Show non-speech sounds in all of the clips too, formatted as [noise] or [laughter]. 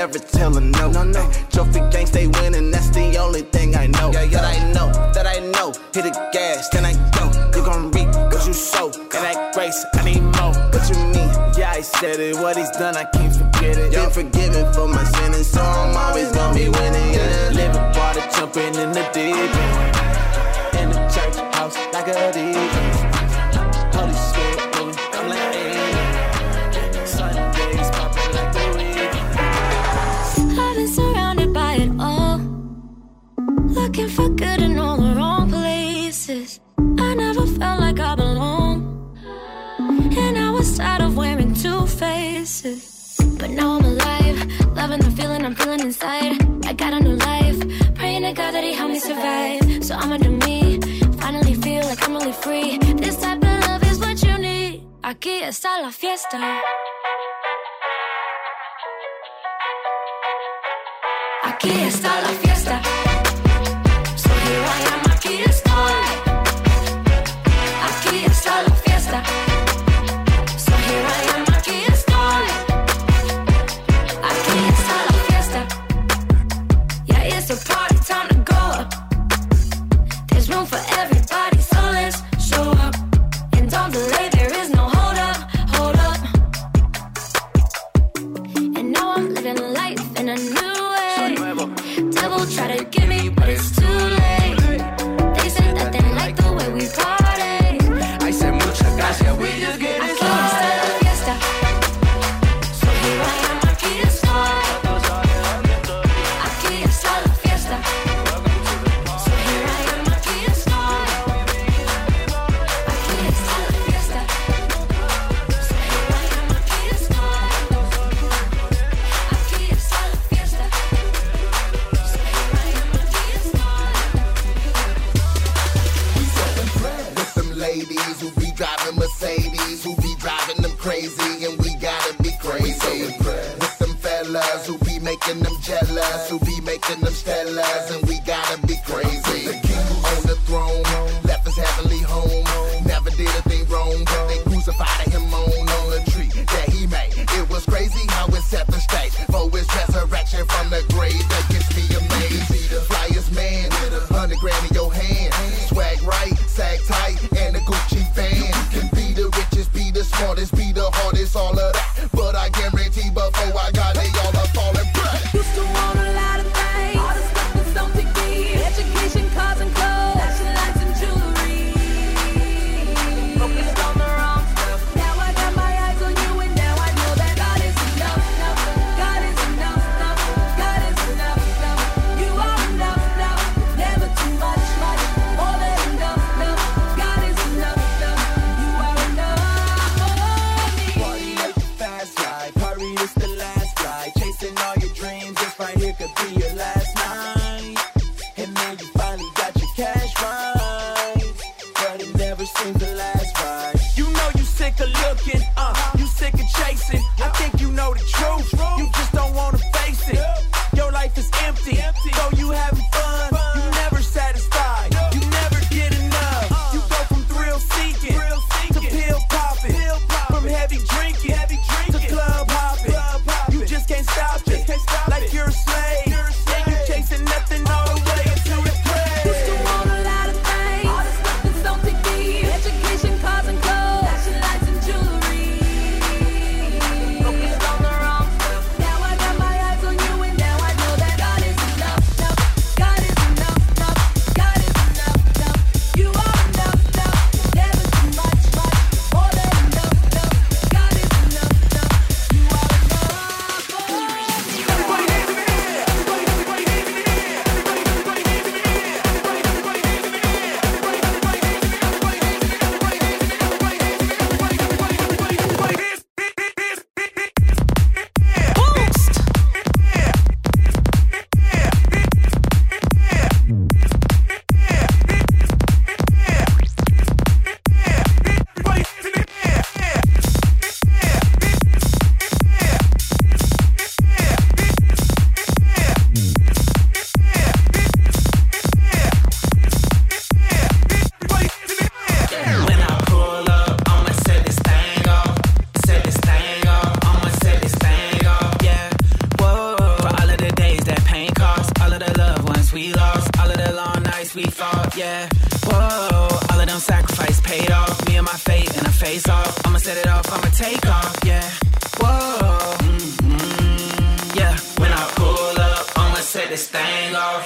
Never tell her no. No, no. Trophy gang stay winning, that's the only thing I know. Yeah, yeah. That I know, that I know. Hit the gas, then I go. You gon' reap what you sow. And that grace, I need more. What you mean? Yeah, I said it. What he's done, I can't forget it. Been forgiven for my sin, and so I'm always gonna be winning. Yeah. Living jumping in the deep end. In the church house, like a deep Looking for good in all the wrong places. I never felt like I belong. And I was tired of wearing two faces. But now I'm alive, loving the feeling I'm feeling inside. I got a new life, to God that He help me survive. So I'ma do me, finally feel like I'm really free. This type of love is what you need. Aquí está la fiesta. Aquí está la looking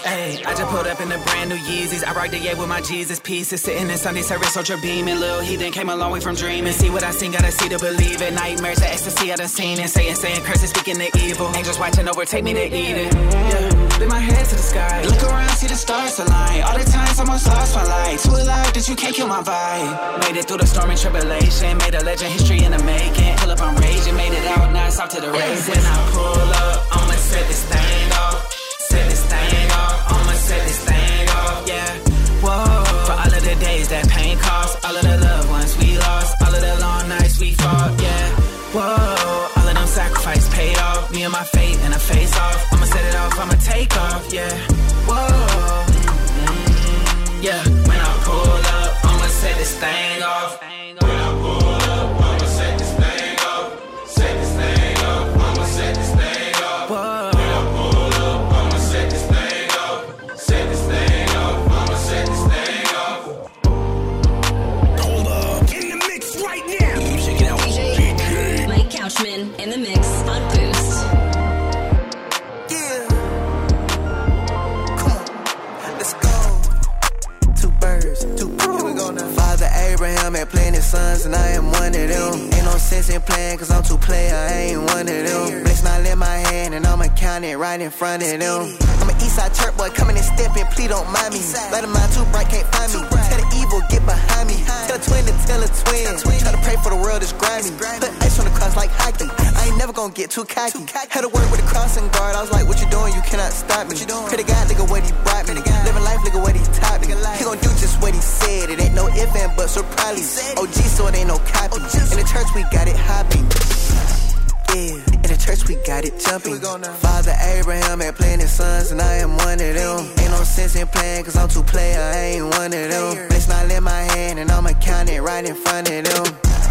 Hey, I just pulled up in the brand new Yeezys. I rock the yeah with my Jesus pieces. Sitting in Sunday service, ultra beaming. Lil' heathen came a long way from dreaming. See what I seen, gotta see to believe it. Nightmares, the ecstasy I done seen it. Saying, saying curses, speaking the evil. Angels watching over, take me to it. Yeah, lift my head to the sky. Look around, see the stars align. All the times almost lost my light. Too alive that you can't kill my vibe. Made it through the storm and tribulation. Made a legend, history in the making. Pull up, I'm raging. Made it out, now it's off to the races. When I pull up, I'ma set this thing set this thing off. Yeah. Whoa. For all of the days that pain cost. All of the loved ones we lost. All of the long nights we fought. Yeah. Whoa. All of them sacrifices paid off. Me and my fate and a face off. I'ma set it off. I'ma take off. Yeah. Whoa. Mm, yeah. When I pull up, I'ma set this thing off. Sons, and I am one of them. Ain't no sense in playing, cause I'm too player, I ain't one of them. Bless not in my hand, and I'ma count it right in front of them. I'm Eastside church boy, coming and stepping, please don't mind me. Light of mine too bright, can't find me. Tell the evil, get behind me. Tell a twin to tell a twin. Try to pray for the world, it's grimy. Put ice on the cross like hockey. I ain't never gonna get too cocky. Had to work with a crossing guard, I was like, what you doing? You cannot stop me. Pray to God, nigga, what he brought me. Living life, nigga, what he taught me. He gon' do just what he said. It ain't no if and buts or probably. OG, so it ain't no copy. In the church, we got it hopping. Yeah, the church we got it jumping. Father Abraham had plenty sons, and I am one of them. Ain't no sense in playing, cause I'm too player, I ain't one of them. Bless not in my hand, and I'ma count it right in front of them.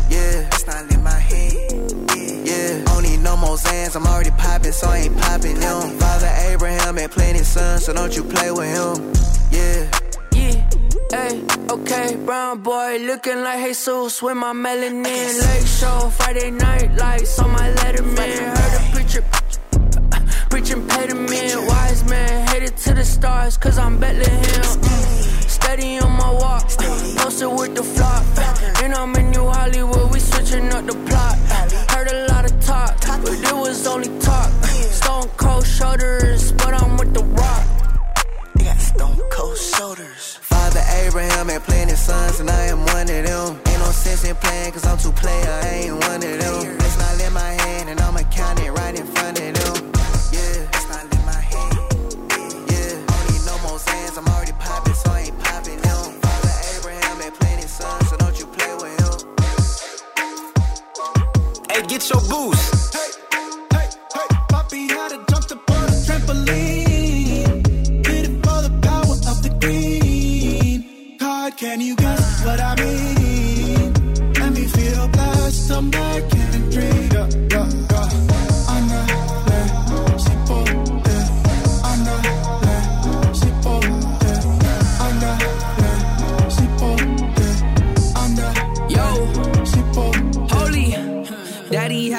Yeah, it's not in my hand. Yeah, don't need no more Zans, I'm already popping, so I ain't popping them. Father Abraham had plenty sons, so don't you play with him. Yeah. Hey, okay, brown boy looking like Jesus with my melanin. Late show, Friday night lights on my letterman. Heard a preacher [laughs] preaching pediment. Wise man headed to the stars, cause I'm Bethlehem. Mm, Steady on my walk, [laughs] posted with the flock. And I'm in New Hollywood, we switching up the plot. Heard a lot of talk, but it was only of them. Ain't no sense in playing, cause I'm too player, I ain't one of them.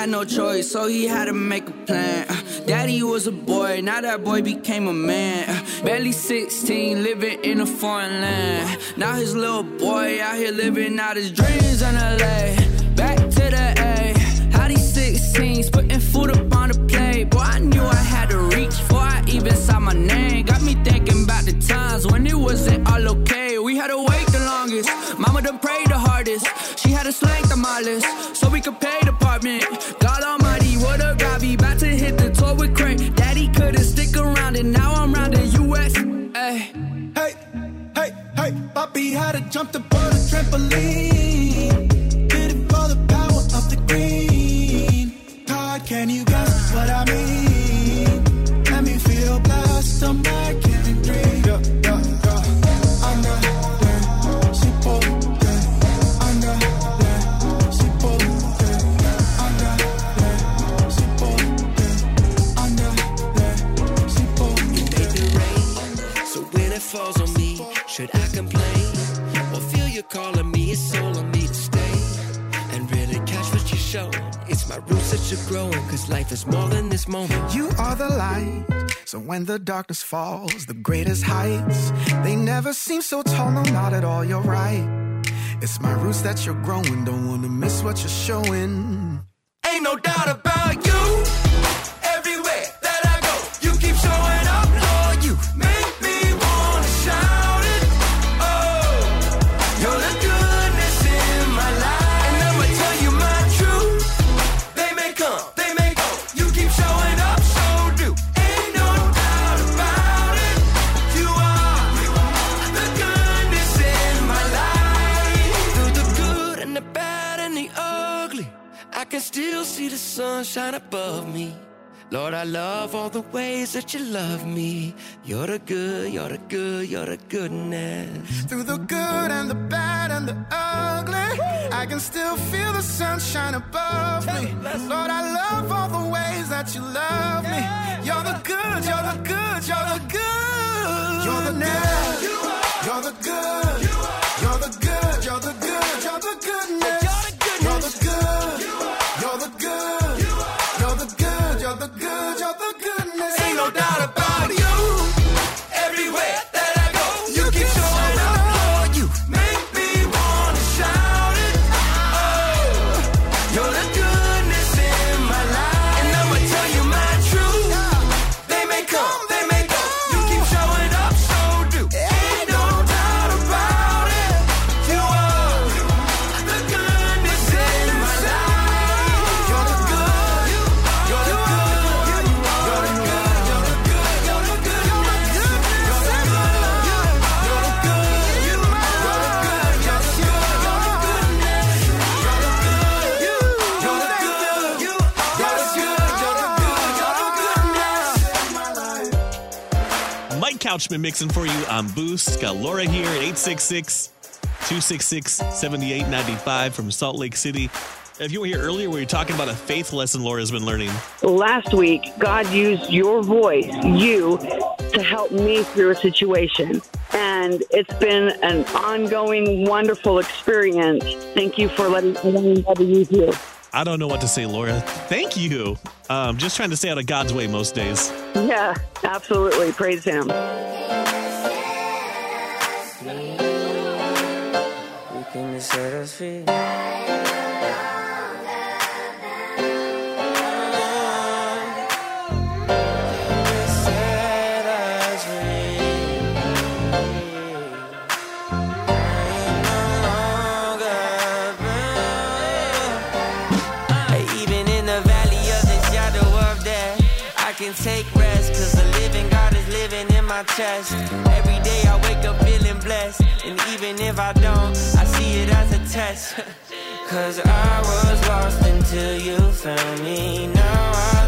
Had no choice, so he had to make a plan. Daddy was a boy, now that boy became a man. Barely 16, living in a foreign land. Now his little boy out here living out his dreams in LA. Back to the A. How he 16, putting food up on the plate. Boy, I knew I had to reach before I even saw my name. Got me thinking about the times when it wasn't all okay. We had to wait the longest. Mama done prayed the hardest. She had to slang the mileage so we could pay Had to jump the on a trampoline. Did it for the power of the green. God, can you So when the darkness falls, the greatest heights, they never seem so tall, no, not at all, you're right. It's my roots that you're growing, don't wanna miss what you're showing. Ain't no doubt about you. Sunshine above me. Lord, I love all the ways that you love me. You're the good, you're the good, you're the goodness. Through the good and the bad and the ugly, I can still feel the sunshine above me. Lord, I love all the ways that you love me. You're the good, you're the good, you're the good. You're the good. You're the good. Couchman mixing for you on Boost. Got Laura here at 866 266 7895 from Salt Lake City. If you were here earlier, we were talking about a faith lesson Laura's been learning. Last week, God used your voice, you, to help me through a situation. And it's been an ongoing, wonderful experience. Thank you for letting, God use you. I don't know what to say, Laura. Thank you. Um, just trying to stay out of God's way most days. Yeah, absolutely. Praise Him. You can set us free. Chest. Every day I wake up feeling blessed, and even if I don't, I see it as a test. [laughs] Cause I was lost until you found me. Now I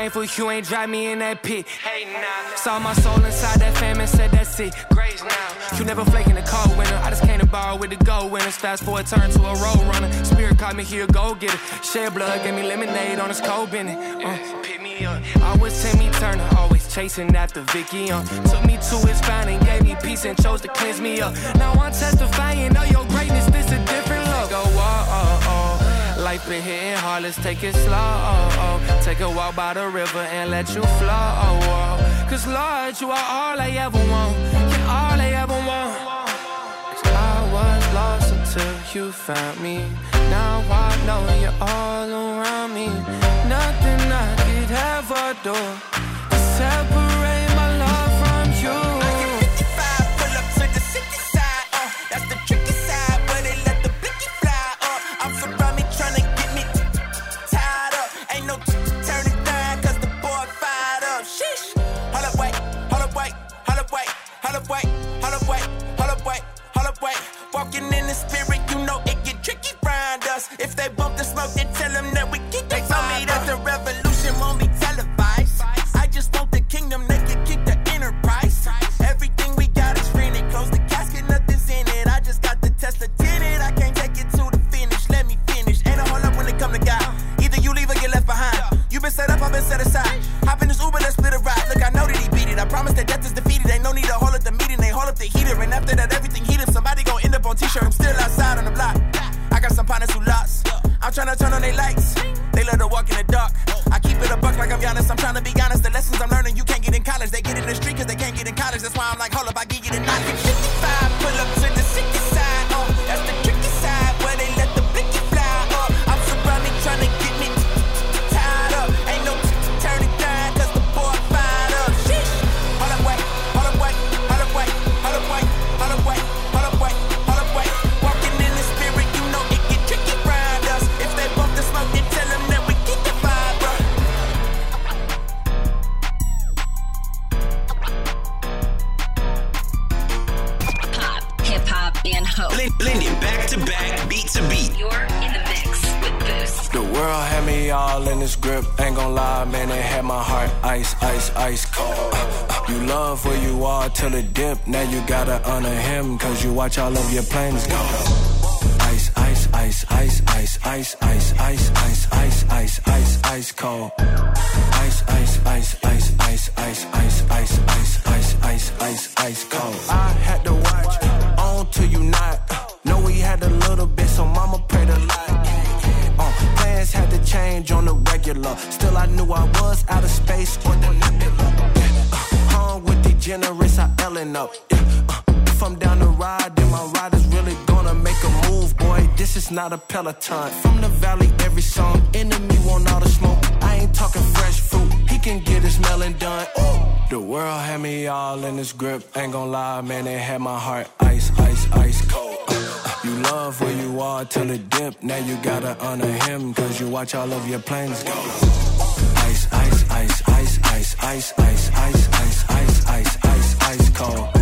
thankful you ain't drive me in that pit. Hey now, saw my soul inside that fam and said that's it. Grace now, you never flake in the cold winter. I just came to borrow with the gold winners. Fast forward, turn to a road runner. Spirit caught me here, go get it. Shed blood, gave me lemonade on this cold bennett. Uh, pick me up. Always Timmy Turner, always chasing after Vicky. Uh, took me to his fountain, gave me peace and chose to cleanse me up. Now I'm testifying of your greatness. This a different Life been hitting hard, let's take it slow. Take a walk by the river and let you flow. Cause Lord, you are all I ever want. You're all I ever want. Cause I was lost until you found me. Now I know you're all around me. Nothing I could ever do to separate a dip, now you gotta honor him, cause you watch all of your plans go. Ice, ice, ice, ice, ice, ice, ice, ice, ice, ice, ice, ice, ice cold. Ice, ice, ice, ice, ice, ice, ice, ice, ice, ice, ice, ice, ice cold. I had to watch on till you not. Know we had a little bit, so mama prayed a lot. Plans had to change on the regular. Still, I knew I was out of space or the nebula generous, I Ellen up. If, uh, if I'm down the ride, then my ride is really gonna make a move, boy. This is not a Peloton. From the valley, every song, enemy want all the smoke. I ain't talking fresh fruit, he can get his melon done. Ooh. The world had me all in his grip, ain't gonna lie, man, it had my heart ice, ice, ice cold. Uh, uh, you love where you are till it dip. Now you gotta honor him, cause you watch all of your plans go. Ice, ice, ice, ice, ice, ice, ice, ice, cold.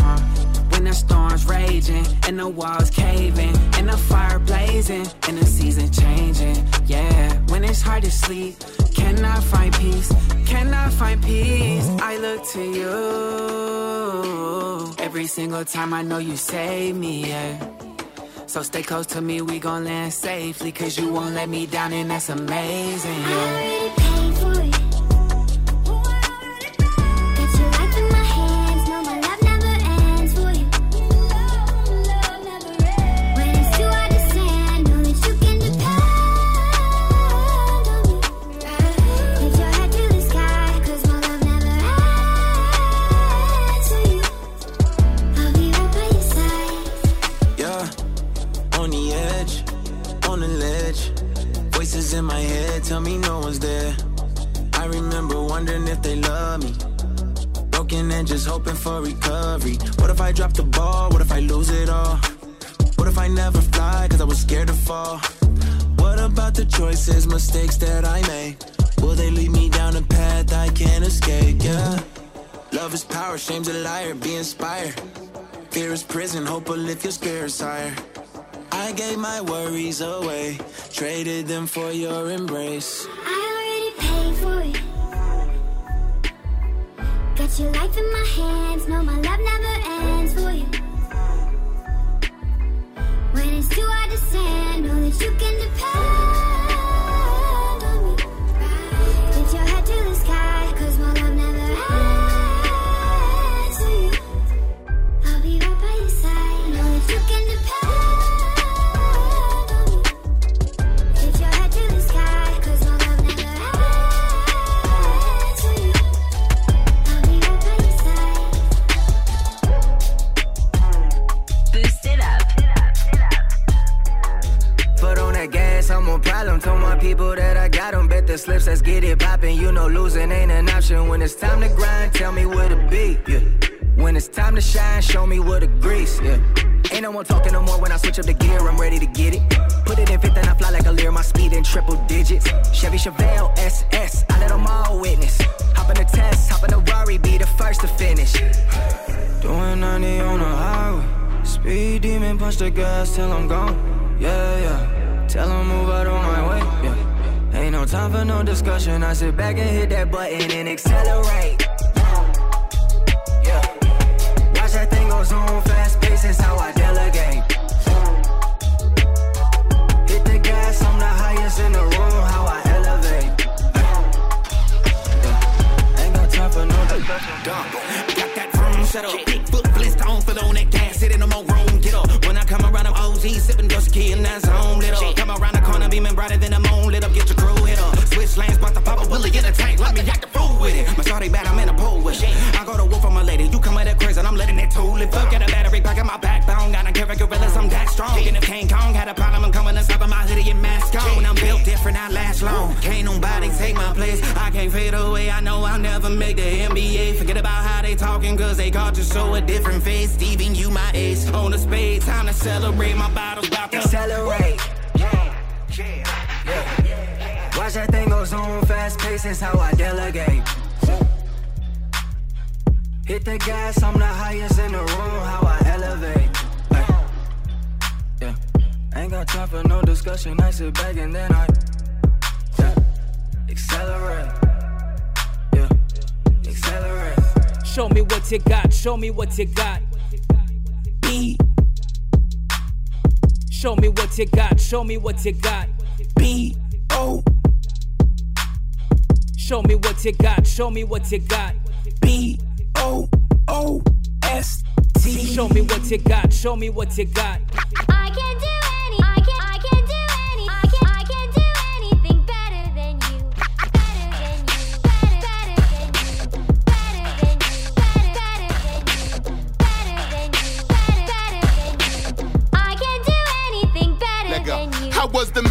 huh. When the storm's raging and the walls caving and the fire blazing and the season changing, yeah. When it's hard to sleep, cannot find peace, cannot find peace. I look to you every single time. I know you save me, yeah. So stay close to me, we gon' land safely. Cause you won't let me down, and that's amazing. Yeah. I paid for it. remember wondering if they love me. Broken and just hoping for recovery. What if I drop the ball? What if I lose it all? What if I never fly? Cause I was scared to fall. What about the choices, mistakes that I made? Will they lead me down a path I can't escape? Yeah. Love is power, shame's a liar, be inspired. Fear is prison, hope will lift your spirits higher. I gave my worries away, traded them for your embrace. Got your life in my hands, no, my love never ends for you. When it's too hard to stand, know that you can depend When it's time to grind, tell me where to be. Yeah. When it's time to shine, show me where to grease. Yeah. Ain't no more talking no more when I switch up the gear. I'm ready to get it. Put it in fifth and I fly like a lear. My speed in triple digits. Chevy Chevelle SS. I let 'em all witness. Hop in the test, hop in the Rari, be the first to finish. Doing 90 on the highway. Speed demon, punch the gas till I'm gone. Yeah, yeah. Tell 'em move out of my way. Yeah. Ain't no time for no discussion. I sit back and hit that button and accelerate. Watch that thing go zoom fast pace is how I delegate. Hit the gas, I'm the highest in the room, how I elevate. Ay. Yeah. Ain't got time for no discussion, I sit back and then I yeah. accelerate. Yeah. Accelerate. Show me what you got, show me what you got. B. Show me what you got, show me what you got. B. O. Show me what you got, show me what you got. B. O. O. S. T. Show me what you got, show me what you got. I can do any, I can, I can do any, I can, I can do anything better than you, better than you, better, better than you, better than you, better, better than you, better than you, better, better than you. I can do anything better Let go. than you. I was the man on guard,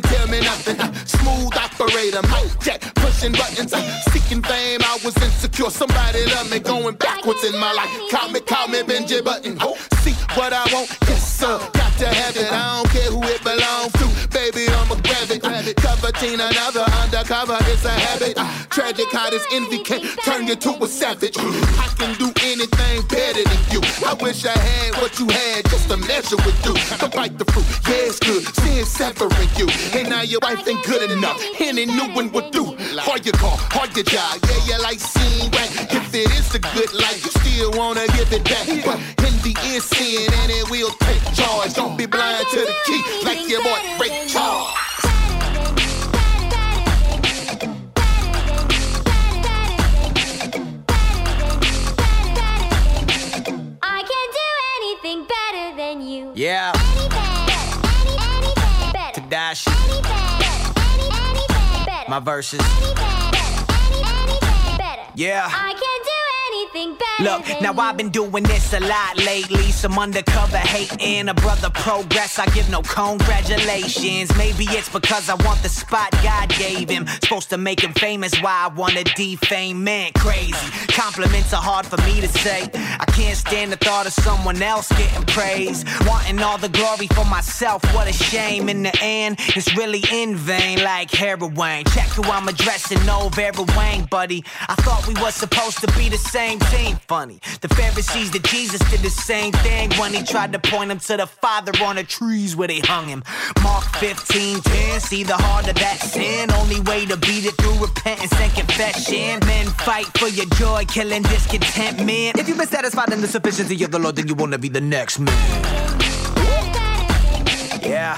couldn't tell me nothing. Smooth operator, mic check, pushing buttons. uh, Seeking fame, I was insecure. Somebody love me, going backwards in my life. Call me, call me Benji Button. Oh, see what I want, yes sir. Got to have it, I don't care who it belongs to. Baby, I'ma grab it. Coveting another undercover, it's a habit. Tragic how this envy can turn you to a savage. I can do anything better than you. I wish I had what you had just to measure with you. So bite the fruit, yeah, it's good. Sin severing you. And now your wife ain't good enough. Any new one would do. Or your car, or your job. Yeah, you like seeing right. If it is a good life, you still wanna give it back. But in the end, sin and it will take charge. Don't be blind to the key like your boy Ray Charles. I can do anything better than you. Yeah. Better, Tadashi, my verses. Yeah. Look, now. I've been doing this a lot lately. Some undercover hating, a brother progress. I give no congratulations. Maybe it's because I want the spot God gave him. Supposed to make him famous, why I wanna defame man. Crazy. Compliments are hard for me to say. I can't stand the thought of someone else getting praise. Wanting all the glory for myself, what a shame. In the end, it's really in vain, like heroin. Check who I'm addressing, no Vera Wang, buddy. I thought we were supposed to be the same team. Funny, the Pharisees that Jesus did the same thing when he tried to point him to the Father on the trees where they hung him. Mark 15, 10, see the heart of that sin. Only way to beat it through repentance and confession. Men fight for your joy, killing discontentment. If you've been satisfied in the sufficiency of the Lord, then you wanna be the next man. Yeah.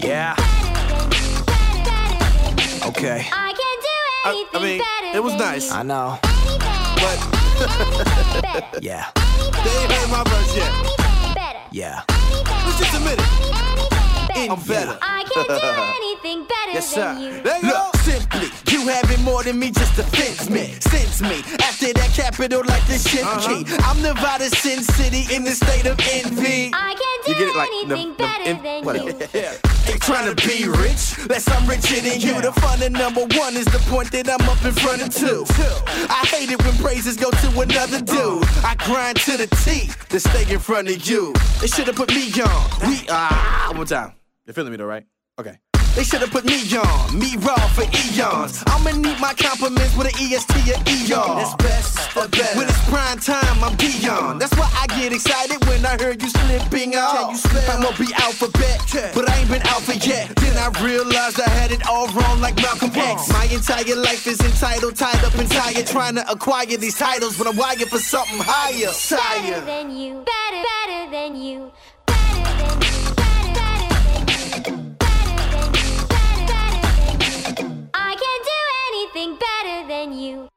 Yeah. Okay. I can do I, I mean, it was nice. I know. But Yeah. they ain't heard my verse yet. Yeah. Let's just admit it. I'm better. I can do [laughs] anything better Yes, than sir. you. There you Look, simply, you having more than me just offends me, sends me. After that capital like the shit key. Uh-huh. I'm Nevada Sin City in the state of envy. I can do You get it, like, the- anything the- better in- than whatever. you. [laughs] They trying to be rich, less I'm richer than you. The fun of number one is the point that I'm up in front of two. I hate it when praises go to another dude. I grind to the T to stay in front of you. They should have put me on. We ah one more time. You're feeling me though, right? Okay. They should have put me on, me raw for eons. I'ma need my compliments with an EST or ER. That's best for better. When it's prime time, I'm beyond. That's why I get excited when I heard you slipping off. Can you spell? I'm gonna be alphabet, but I ain't been alpha yet. Then I realized I had it all wrong like Malcolm X. My entire life is entitled, tied up and tired, trying to acquire these titles when I'm wired for something higher. Better than you. Better, better than you. Better than you. menu